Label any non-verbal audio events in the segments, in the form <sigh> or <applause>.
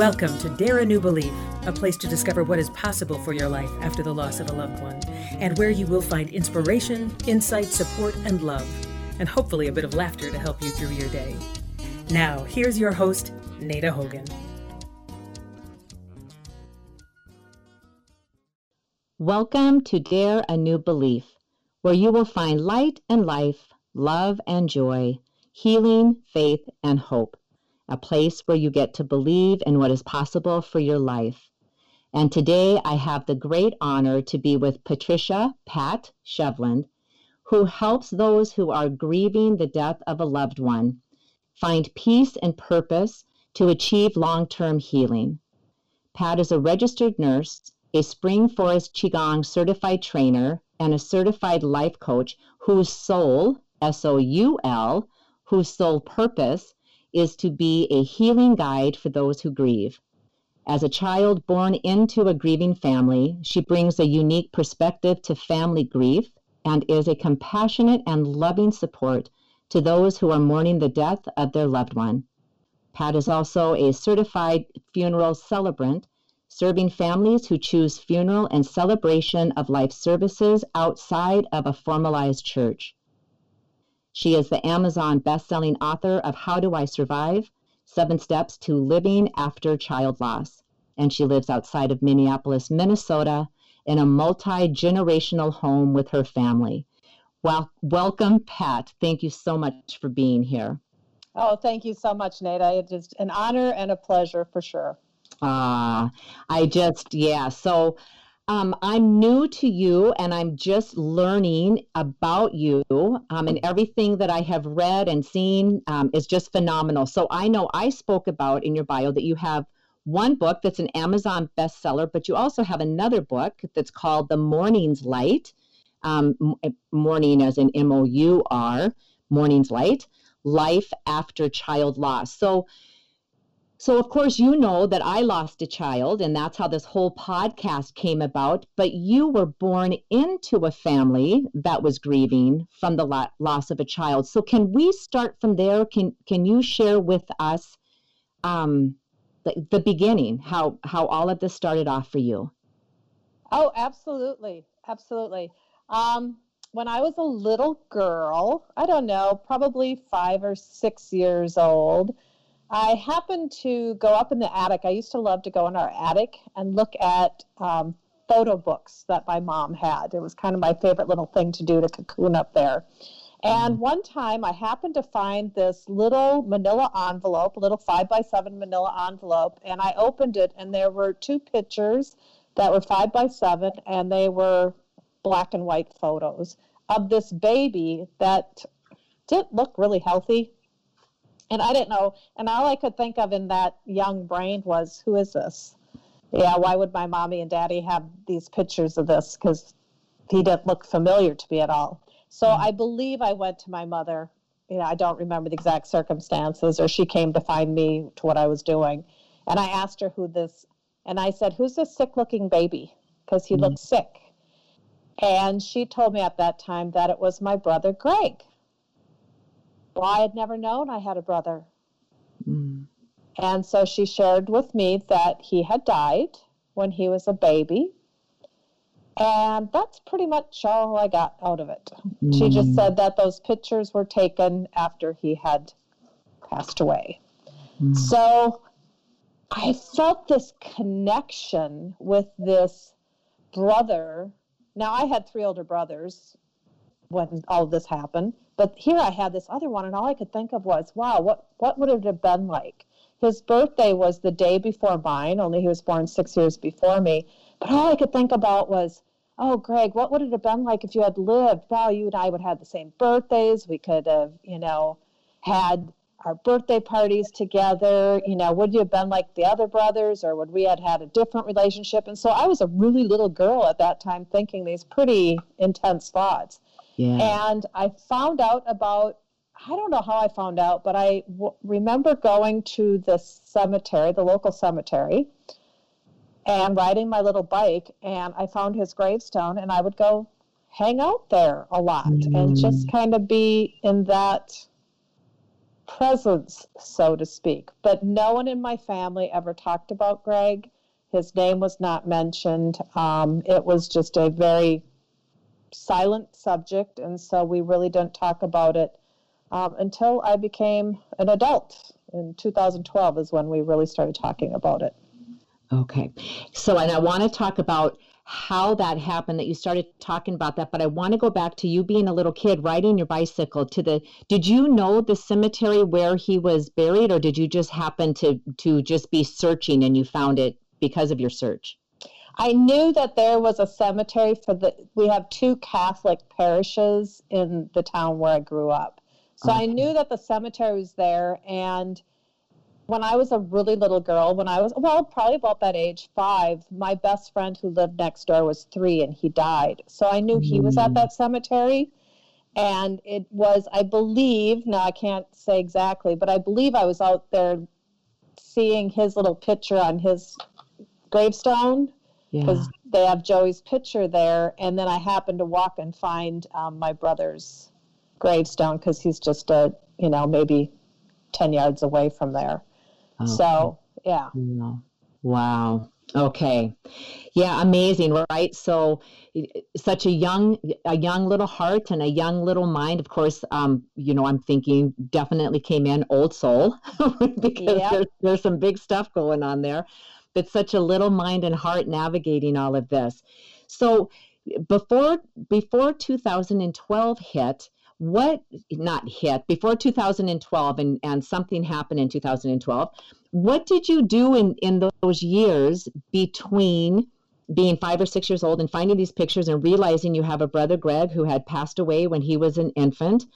Welcome to Dare a New Belief, a place to discover what is possible for your life after the loss of a loved one, and where you will find inspiration, insight, support, and love, and hopefully a bit of laughter to help you through your day. Now, here's your host, Nada Hogan. Welcome to Dare a New Belief, where you will find light and life, love and joy, healing, faith, and hope a place where you get to believe in what is possible for your life. And today I have the great honor to be with Patricia Pat Shevland, who helps those who are grieving the death of a loved one find peace and purpose to achieve long term healing. Pat is a registered nurse, a Spring Forest Qigong certified trainer, and a certified life coach whose soul, S O U L, whose sole purpose is to be a healing guide for those who grieve. As a child born into a grieving family, she brings a unique perspective to family grief and is a compassionate and loving support to those who are mourning the death of their loved one. Pat is also a certified funeral celebrant, serving families who choose funeral and celebration of life services outside of a formalized church. She is the Amazon best-selling author of How Do I Survive? Seven Steps to Living After Child Loss. And she lives outside of Minneapolis, Minnesota, in a multi-generational home with her family. Well, welcome, Pat. Thank you so much for being here. Oh, thank you so much, Nada. It is an honor and a pleasure for sure. Ah, uh, I just, yeah. So um, I'm new to you and I'm just learning about you. Um, and everything that I have read and seen um, is just phenomenal. So I know I spoke about in your bio that you have one book that's an Amazon bestseller, but you also have another book that's called The Mourning's Light. Um, eh, as in M O U R, Mourning's Light, Life After Child Loss. So so, of course, you know that I lost a child, and that's how this whole podcast came about. But you were born into a family that was grieving from the lo- loss of a child. So, can we start from there? Can Can you share with us um, the, the beginning, how how all of this started off for you? Oh, absolutely, absolutely. Um, when I was a little girl, I don't know, probably five or six years old. I happened to go up in the attic. I used to love to go in our attic and look at um, photo books that my mom had. It was kind of my favorite little thing to do to cocoon up there. And mm-hmm. one time I happened to find this little manila envelope, a little five by seven manila envelope, and I opened it, and there were two pictures that were five by seven, and they were black and white photos of this baby that didn't look really healthy and I didn't know. And all I could think of in that young brain was, who is this? Yeah, why would my mommy and daddy have these pictures of this? Because he didn't look familiar to me at all. So mm-hmm. I believe I went to my mother. You know, I don't remember the exact circumstances, or she came to find me to what I was doing. And I asked her who this, and I said, Who's this sick looking baby? Because he mm-hmm. looked sick. And she told me at that time that it was my brother Greg. Well, I had never known I had a brother. Mm. And so she shared with me that he had died when he was a baby. And that's pretty much all I got out of it. Mm. She just mm. said that those pictures were taken after he had passed away. Mm. So I felt this connection with this brother. Now, I had three older brothers when all this happened. But here I had this other one, and all I could think of was, wow, what, what would it have been like? His birthday was the day before mine, only he was born six years before me. But all I could think about was, oh, Greg, what would it have been like if you had lived? Well, you and I would have had the same birthdays. We could have, you know, had our birthday parties together. You know, would you have been like the other brothers, or would we have had a different relationship? And so I was a really little girl at that time thinking these pretty intense thoughts. Yeah. And I found out about, I don't know how I found out, but I w- remember going to the cemetery, the local cemetery, and riding my little bike, and I found his gravestone, and I would go hang out there a lot mm. and just kind of be in that presence, so to speak. But no one in my family ever talked about Greg. His name was not mentioned. Um, it was just a very silent subject, and so we really didn't talk about it um, until I became an adult. In 2012 is when we really started talking about it. Okay. So, and I want to talk about how that happened that you started talking about that but i want to go back to you being a little kid riding your bicycle to the did you know the cemetery where he was buried or did you just happen to to just be searching and you found it because of your search i knew that there was a cemetery for the we have two catholic parishes in the town where i grew up so okay. i knew that the cemetery was there and when I was a really little girl, when I was, well, probably about that age, five, my best friend who lived next door was three and he died. So I knew he was at mm. that cemetery. And it was, I believe, now I can't say exactly, but I believe I was out there seeing his little picture on his gravestone because yeah. they have Joey's picture there. And then I happened to walk and find um, my brother's gravestone because he's just a, you know, maybe 10 yards away from there. Okay. So, yeah. Wow. Okay. Yeah, amazing, right? So such a young a young little heart and a young little mind. Of course, um, you know, I'm thinking definitely came in old soul <laughs> because yep. there's, there's some big stuff going on there. But such a little mind and heart navigating all of this. So before before 2012 hit, what not hit before 2012 and, and something happened in 2012 what did you do in, in those years between being five or six years old and finding these pictures and realizing you have a brother greg who had passed away when he was an infant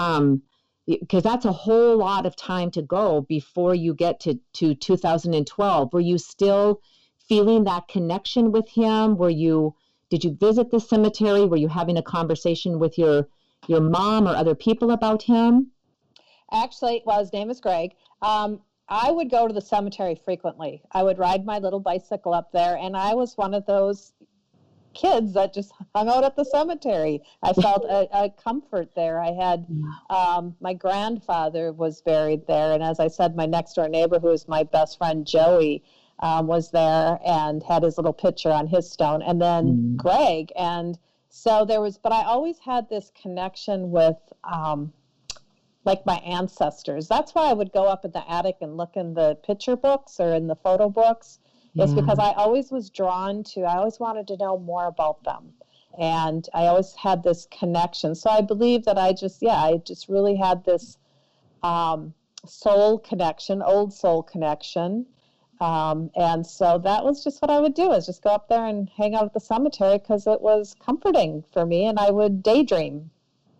um, because that's a whole lot of time to go before you get to, to 2012 were you still feeling that connection with him were you did you visit the cemetery were you having a conversation with your your mom or other people about him? Actually, well, his name is Greg. Um, I would go to the cemetery frequently. I would ride my little bicycle up there, and I was one of those kids that just hung out at the cemetery. I felt a, a, comfort there. I had um, my grandfather was buried there, and as I said, my next door neighbor, who was my best friend Joey, um, was there and had his little picture on his stone, and then mm. Greg and so there was, but I always had this connection with um, like my ancestors. That's why I would go up in the attic and look in the picture books or in the photo books. Yeah. It's because I always was drawn to, I always wanted to know more about them. And I always had this connection. So I believe that I just, yeah, I just really had this um, soul connection, old soul connection um, and so that was just what I would do is just go up there and hang out at the cemetery because it was comforting for me and I would daydream.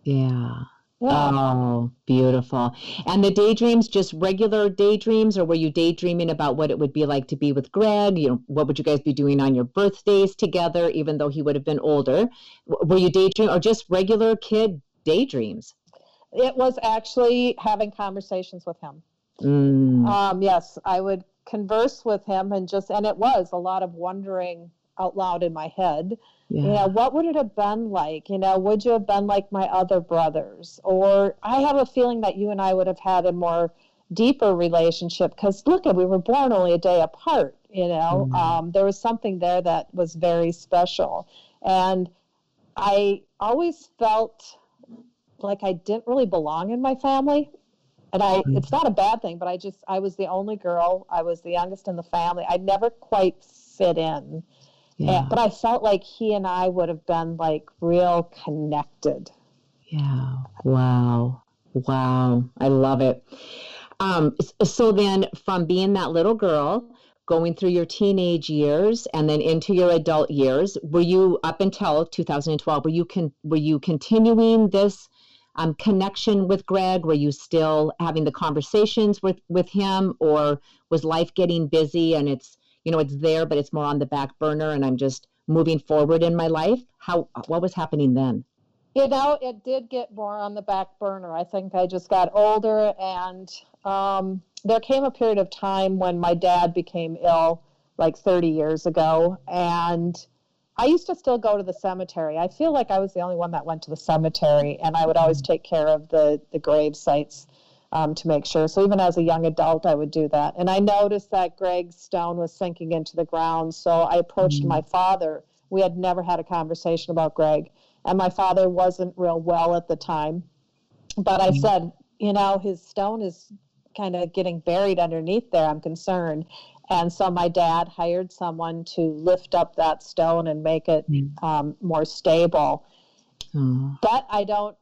Yeah. Oh, beautiful. And the daydreams, just regular daydreams, or were you daydreaming about what it would be like to be with Greg? You know, what would you guys be doing on your birthdays together, even though he would have been older? Were you daydreaming or just regular kid daydreams? It was actually having conversations with him. Mm. Um, yes, I would converse with him and just and it was a lot of wondering out loud in my head yeah. you know what would it have been like you know would you have been like my other brothers or i have a feeling that you and i would have had a more deeper relationship because look at we were born only a day apart you know mm-hmm. um, there was something there that was very special and i always felt like i didn't really belong in my family and I mm-hmm. it's not a bad thing, but I just I was the only girl. I was the youngest in the family. I never quite fit in. Yeah. And, but I felt like he and I would have been like real connected. Yeah. Wow. Wow. I love it. Um, so then from being that little girl, going through your teenage years and then into your adult years, were you up until 2012, were you con- were you continuing this um, connection with Greg? Were you still having the conversations with with him, or was life getting busy and it's you know it's there, but it's more on the back burner, and I'm just moving forward in my life? How what was happening then? You know, it did get more on the back burner. I think I just got older, and um, there came a period of time when my dad became ill, like 30 years ago, and I used to still go to the cemetery. I feel like I was the only one that went to the cemetery, and I would always take care of the the grave sites. Um, to make sure. So even as a young adult, I would do that. And I noticed that Greg's stone was sinking into the ground. So I approached mm-hmm. my father. We had never had a conversation about Greg. And my father wasn't real well at the time. But I mm-hmm. said, you know, his stone is kind of getting buried underneath there. I'm concerned. And so my dad hired someone to lift up that stone and make it mm-hmm. um, more stable. But I don't,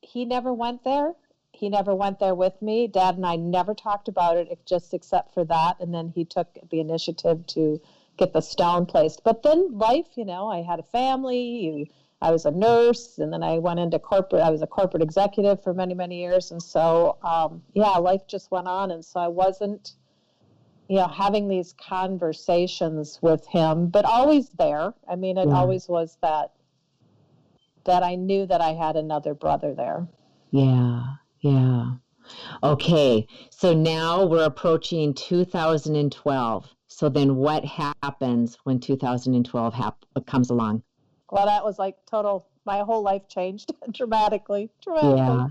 he never went there he never went there with me. Dad and I never talked about it, just except for that. And then he took the initiative to get the stone placed. But then life, you know, I had a family. I was a nurse, and then I went into corporate. I was a corporate executive for many, many years, and so um, yeah, life just went on. And so I wasn't, you know, having these conversations with him, but always there. I mean, it yeah. always was that that I knew that I had another brother there. Yeah. Yeah. Okay. So now we're approaching 2012. So then what happens when 2012 hap- comes along? Well, that was like total, my whole life changed <laughs> dramatically. dramatically. Yeah.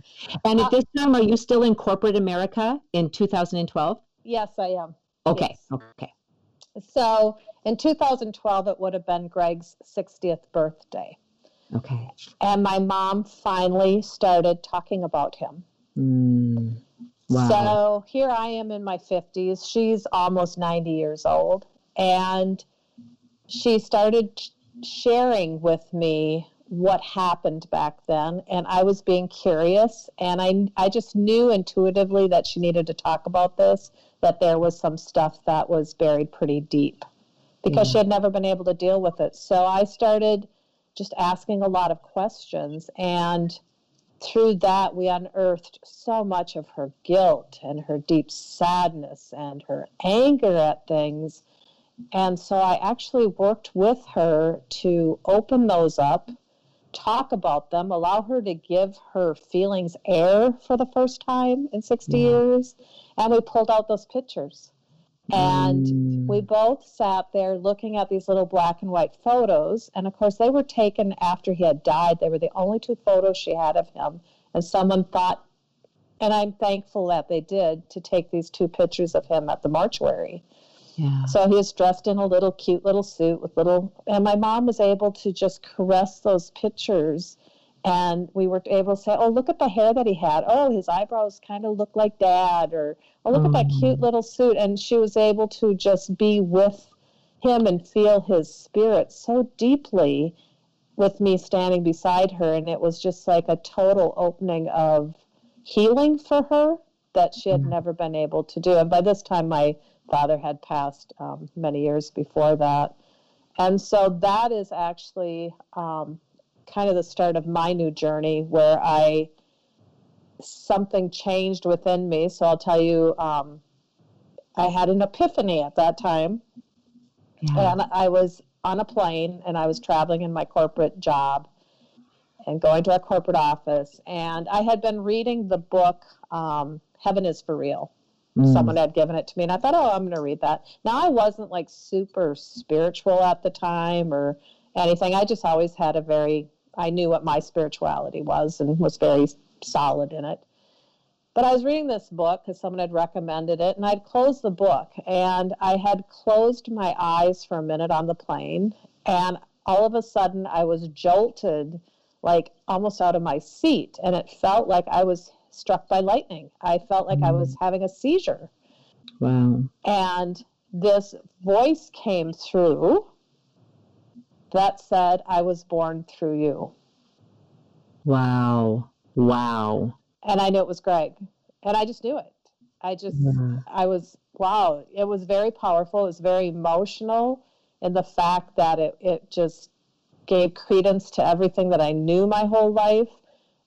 And at this time, are you still in corporate America in 2012? Yes, I am. Okay. Yes. Okay. So in 2012, it would have been Greg's 60th birthday. Okay. And my mom finally started talking about him. Mm, wow. So here I am in my 50s. She's almost 90 years old. And she started sharing with me what happened back then. And I was being curious. And I, I just knew intuitively that she needed to talk about this, that there was some stuff that was buried pretty deep because yeah. she had never been able to deal with it. So I started just asking a lot of questions. And through that, we unearthed so much of her guilt and her deep sadness and her anger at things. And so I actually worked with her to open those up, talk about them, allow her to give her feelings air for the first time in 60 yeah. years. And we pulled out those pictures. And mm. we both sat there looking at these little black and white photos. And of course, they were taken after he had died. They were the only two photos she had of him. And someone thought, and I'm thankful that they did, to take these two pictures of him at the mortuary. Yeah. So he was dressed in a little cute little suit with little, and my mom was able to just caress those pictures and we were able to say, "Oh, look at the hair that he had. Oh, his eyebrows kind of look like dad." Or, "Oh, look mm. at that cute mm. little suit." And she was able to just be with him and feel his spirit so deeply with me standing beside her and it was just like a total opening of healing for her that she had mm. never been able to do. And by this time, my father had passed um, many years before that. And so that is actually um, kind of the start of my new journey where I something changed within me. So I'll tell you, um, I had an epiphany at that time, yeah. and I was on a plane and I was traveling in my corporate job and going to our corporate office, and I had been reading the book um, "Heaven Is for Real." Mm. Someone had given it to me, and I thought, "Oh, I'm going to read that." Now I wasn't like super spiritual at the time or anything. I just always had a very I knew what my spirituality was and was very solid in it. But I was reading this book because someone had recommended it, and I'd closed the book, and I had closed my eyes for a minute on the plane, and all of a sudden I was jolted, like almost out of my seat, and it felt like I was struck by lightning. I felt like mm. I was mm. having a seizure. Wow. And this voice came through that said, I was born through you. Wow. Wow. And I knew it was Greg. And I just knew it. I just, yeah. I was, wow. It was very powerful. It was very emotional in the fact that it, it just gave credence to everything that I knew my whole life.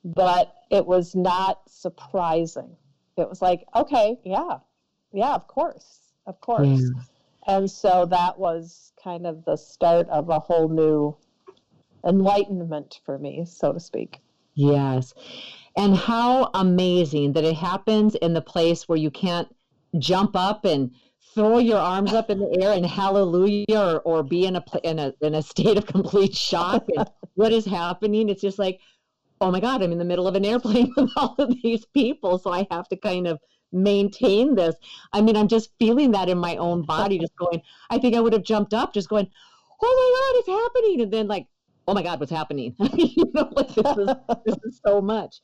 But it was not surprising. It was like, okay, yeah, yeah, of course, of course. Yeah. And so that was kind of the start of a whole new enlightenment for me, so to speak. Yes. And how amazing that it happens in the place where you can't jump up and throw your arms up in the air and hallelujah or, or be in a in a in a state of complete shock and <laughs> what is happening it's just like oh my God, I'm in the middle of an airplane <laughs> with all of these people. So I have to kind of maintain this. I mean, I'm just feeling that in my own <laughs> body, just going, I think I would have jumped up, just going, oh my God, it's happening. And then like, oh my God, what's happening? <laughs> you know, like this is, this is so much.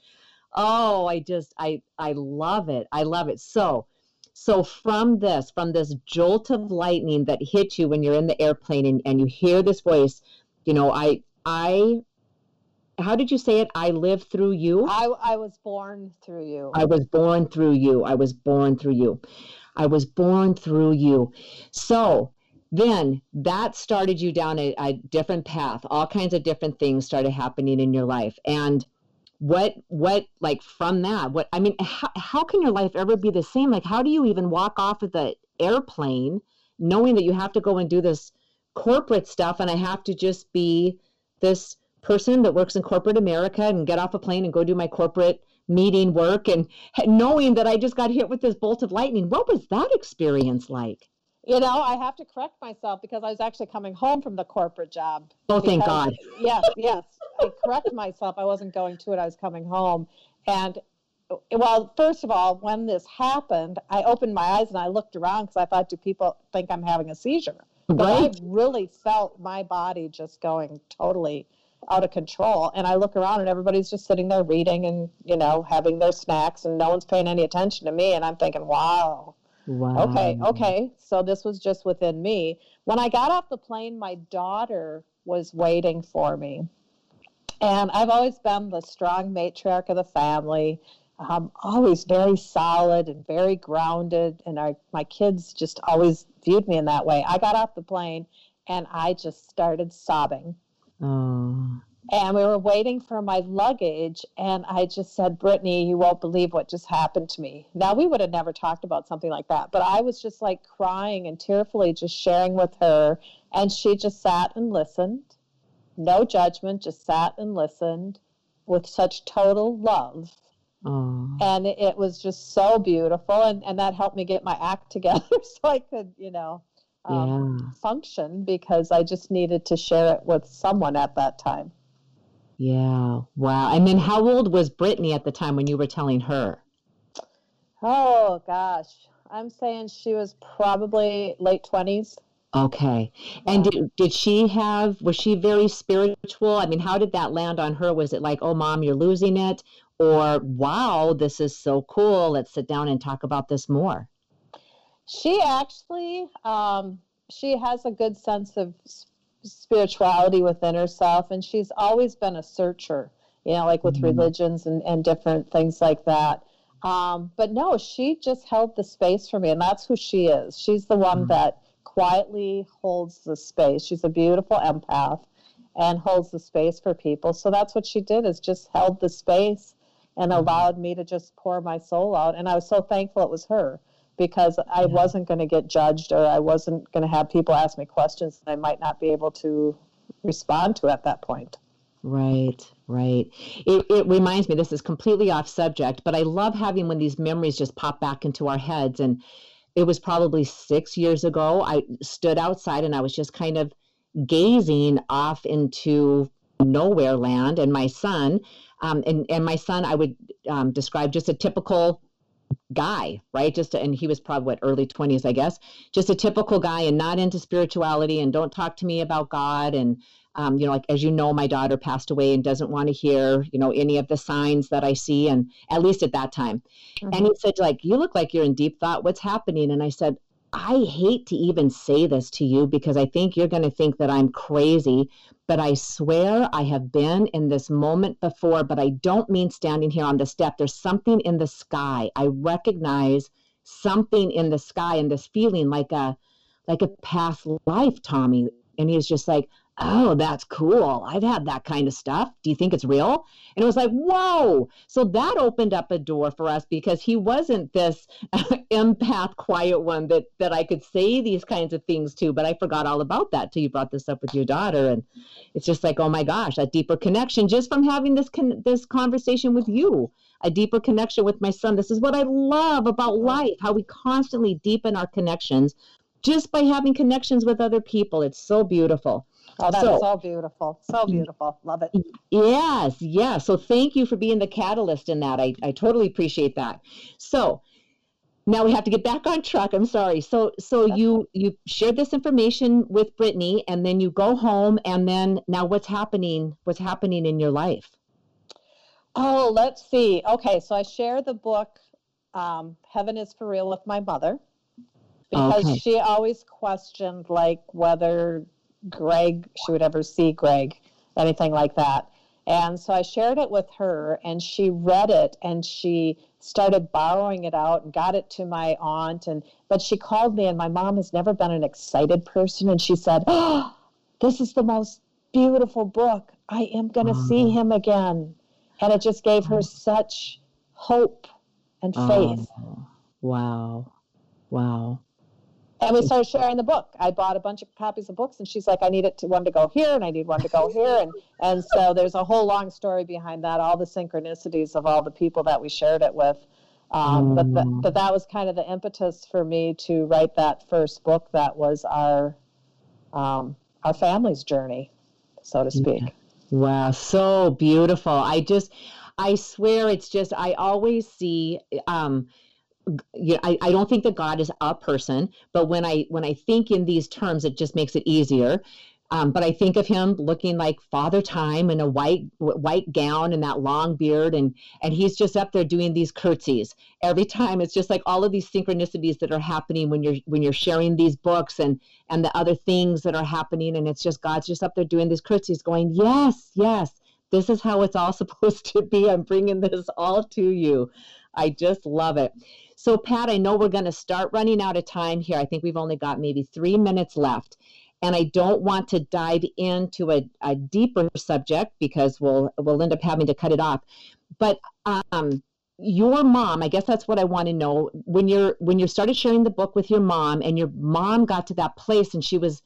Oh, I just, I, I love it. I love it. So, so from this, from this jolt of lightning that hit you when you're in the airplane and, and you hear this voice, you know, I, I how did you say it? I live through you. I, I was born through you. I was born through you. I was born through you. I was born through you. So then that started you down a, a different path. All kinds of different things started happening in your life. And what, what, like from that, what, I mean, how, how can your life ever be the same? Like, how do you even walk off of the airplane knowing that you have to go and do this corporate stuff and I have to just be this person that works in corporate America and get off a plane and go do my corporate meeting work and <laughs> knowing that I just got hit with this bolt of lightning. What was that experience like? You know, I have to correct myself because I was actually coming home from the corporate job. Oh, thank God. Yes, yes. I correct myself. I wasn't going to it. I was coming home. And well, first of all, when this happened, I opened my eyes and I looked around because I thought, do people think I'm having a seizure? But. I really felt my body just going totally out of control. And I look around and everybody's just sitting there reading and, you know, having their snacks and no one's paying any attention to me. And I'm thinking, wow. Wow. Okay, okay. So this was just within me. When I got off the plane, my daughter was waiting for me. And I've always been the strong matriarch of the family. Um, always very solid and very grounded. And our, my kids just always viewed me in that way. I got off the plane and I just started sobbing Oh. And we were waiting for my luggage, and I just said, Brittany, you won't believe what just happened to me. Now, we would have never talked about something like that, but I was just like crying and tearfully just sharing with her. And she just sat and listened, no judgment, just sat and listened with such total love. Oh. And it was just so beautiful. And, and that helped me get my act <laughs> together so I could, you know, um, yeah. function because I just needed to share it with someone at that time. Yeah. Wow. And then how old was Brittany at the time when you were telling her? Oh, gosh. I'm saying she was probably late 20s. Okay. And did, did she have, was she very spiritual? I mean, how did that land on her? Was it like, oh, mom, you're losing it? Or, wow, this is so cool. Let's sit down and talk about this more? She actually, um, she has a good sense of spirituality within herself, and she's always been a searcher. You know, like with mm-hmm. religions and, and different things like that. Um, but no, she just held the space for me, and that's who she is. She's the one mm-hmm. that quietly holds the space. She's a beautiful empath and holds the space for people. So that's what she did is just held the space and mm-hmm. allowed me to just pour my soul out. And I was so thankful it was her because I yeah. wasn't going to get judged or I wasn't going to have people ask me questions that I might not be able to respond to at that point. Right, right. It, it reminds me, this is completely off subject, but I love having when these memories just pop back into our heads. And it was probably six years ago. I stood outside and I was just kind of gazing off into nowhere land. And my son, um, and, and my son, I would um, describe just a typical guy, right? Just to, and he was probably what early 20s, I guess. Just a typical guy and not into spirituality and don't talk to me about God and um, you know, like as you know, my daughter passed away and doesn't want to hear, you know, any of the signs that I see, and at least at that time. Mm-hmm. And he said, like, you look like you're in deep thought. What's happening? And I said, I hate to even say this to you because I think you're going to think that I'm crazy, but I swear I have been in this moment before, but I don't mean standing here on the step. There's something in the sky. I recognize something in the sky and this feeling like a like a past life, Tommy. And he's just like, oh, that's cool. I've had that kind of stuff. Do you think it's real? And it was like, whoa. So that opened up a door for us because he wasn't this <laughs> empath, quiet one that, that I could say these kinds of things to, but I forgot all about that till you brought this up with your daughter. And it's just like, oh my gosh, a deeper connection just from having this, con- this conversation with you, a deeper connection with my son. This is what I love about life, how we constantly deepen our connections just by having connections with other people. It's so beautiful. Oh, that's so, so beautiful. So beautiful. Love it. Yes, yes. So thank you for being the catalyst in that. I, I totally appreciate that. So now we have to get back on track. I'm sorry. So so you you shared this information with Brittany and then you go home and then now what's happening? What's happening in your life? Oh, let's see. Okay, so I share the book um, Heaven is for Real with my mother because okay. she always questioned like whether Greg, she would ever see Greg, anything like that. And so I shared it with her, and she read it, and she started borrowing it out and got it to my aunt. And but she called me, and my mom has never been an excited person, and she said, "Oh, this is the most beautiful book. I am going to uh-huh. see him again," and it just gave her such hope and faith. Oh, wow, wow and we started sharing the book. I bought a bunch of copies of books, and she's like, "I need it to one to go here, and I need one to go here," and and so there's a whole long story behind that, all the synchronicities of all the people that we shared it with. Um, but, the, mm. but that was kind of the impetus for me to write that first book. That was our um, our family's journey, so to speak. Wow, so beautiful! I just, I swear, it's just I always see. Um, you I, I don't think that God is a person, but when I when I think in these terms, it just makes it easier. Um, but I think of him looking like Father Time in a white white gown and that long beard, and and he's just up there doing these curtsies every time. It's just like all of these synchronicities that are happening when you're when you're sharing these books and and the other things that are happening, and it's just God's just up there doing these curtsies, going, yes, yes, this is how it's all <laughs> supposed to be. I'm bringing this all to you. I just love it. So, Pat, I know we're going to start running out of time here. I think we've only got maybe three minutes left. And I don't want to dive into a, a deeper subject because we'll we'll end up having to cut it off. But um, your mom, I guess that's what I want to know. When you're when you started sharing the book with your mom, and your mom got to that place, and she was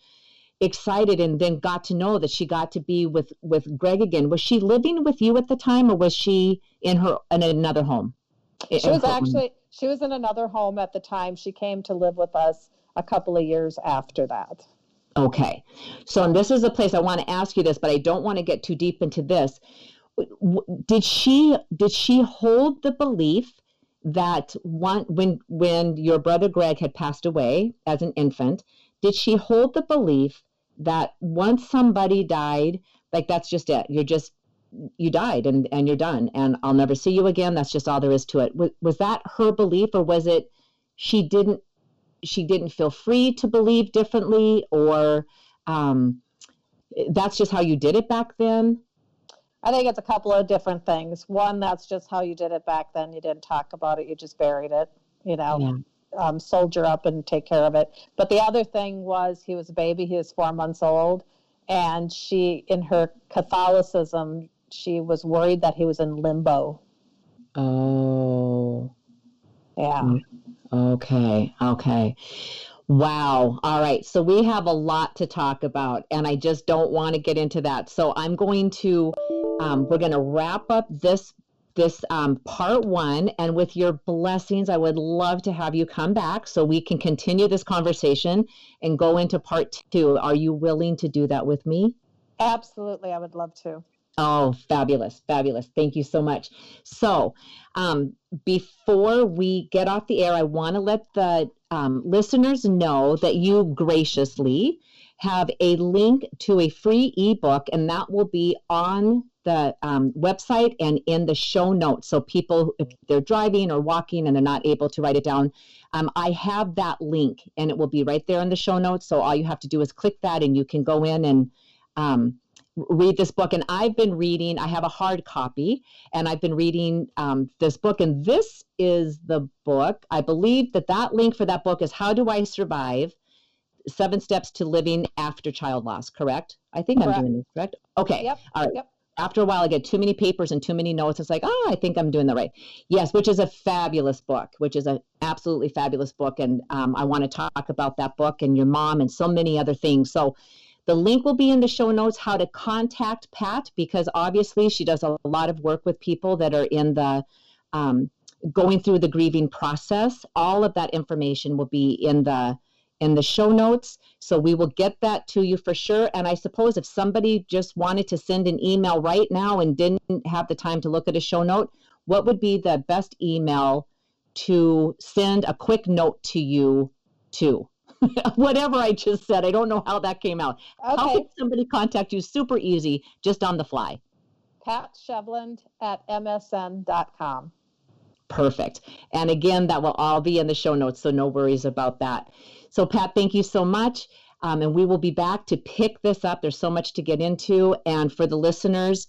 excited, and then got to know that she got to be with with Greg again. Was she living with you at the time, or was she in her in another home? She was actually she was in another home at the time. She came to live with us a couple of years after that. Okay. So, and this is a place I want to ask you this, but I don't want to get too deep into this. Did she did she hold the belief that one when when your brother Greg had passed away as an infant, did she hold the belief that once somebody died, like that's just it. You're just you died and, and you're done and I'll never see you again. That's just all there is to it. Was, was that her belief or was it she didn't she didn't feel free to believe differently or um, that's just how you did it back then? I think it's a couple of different things. One, that's just how you did it back then. You didn't talk about it, you just buried it, you know, yeah. um, soldier up and take care of it. But the other thing was he was a baby, he was four months old. And she, in her Catholicism, she was worried that he was in limbo. Oh. Yeah. Okay. Okay. Wow. All right. So we have a lot to talk about, and I just don't want to get into that. So I'm going to, um, we're going to wrap up this this um, part one, and with your blessings, I would love to have you come back so we can continue this conversation and go into part two. Are you willing to do that with me? Absolutely, I would love to. Oh, fabulous, fabulous. Thank you so much. So, um, before we get off the air, I want to let the um, listeners know that you graciously have a link to a free ebook, and that will be on the um, website and in the show notes. So, people, if they're driving or walking and they're not able to write it down, um, I have that link and it will be right there in the show notes. So, all you have to do is click that and you can go in and um, read this book and i've been reading i have a hard copy and i've been reading um, this book and this is the book i believe that that link for that book is how do i survive seven steps to living after child loss correct i think correct. i'm doing this correct okay yep. all right yep. after a while i get too many papers and too many notes it's like oh i think i'm doing the right yes which is a fabulous book which is an absolutely fabulous book and um, i want to talk about that book and your mom and so many other things so the link will be in the show notes how to contact Pat because obviously she does a lot of work with people that are in the um, going through the grieving process. All of that information will be in the in the show notes. So we will get that to you for sure. And I suppose if somebody just wanted to send an email right now and didn't have the time to look at a show note, what would be the best email to send a quick note to you to? <laughs> Whatever I just said, I don't know how that came out. Okay. How could somebody contact you super easy just on the fly? Pat Shevland at msn.com. Perfect. And again, that will all be in the show notes, so no worries about that. So, Pat, thank you so much. Um, and we will be back to pick this up. There's so much to get into. And for the listeners,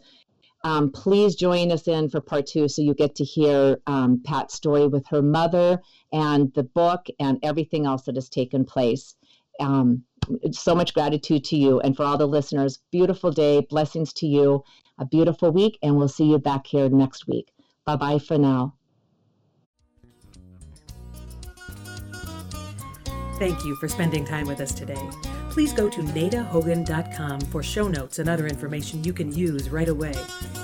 um, please join us in for part two so you get to hear um, Pat's story with her mother and the book and everything else that has taken place. Um, so much gratitude to you and for all the listeners. Beautiful day. Blessings to you. A beautiful week. And we'll see you back here next week. Bye bye for now. Thank you for spending time with us today. Please go to nadahogan.com for show notes and other information you can use right away.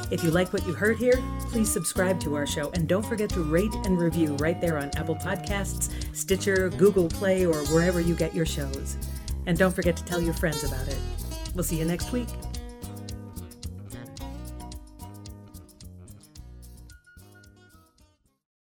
If you like what you heard here, please subscribe to our show and don't forget to rate and review right there on Apple Podcasts, Stitcher, Google Play, or wherever you get your shows. And don't forget to tell your friends about it. We'll see you next week.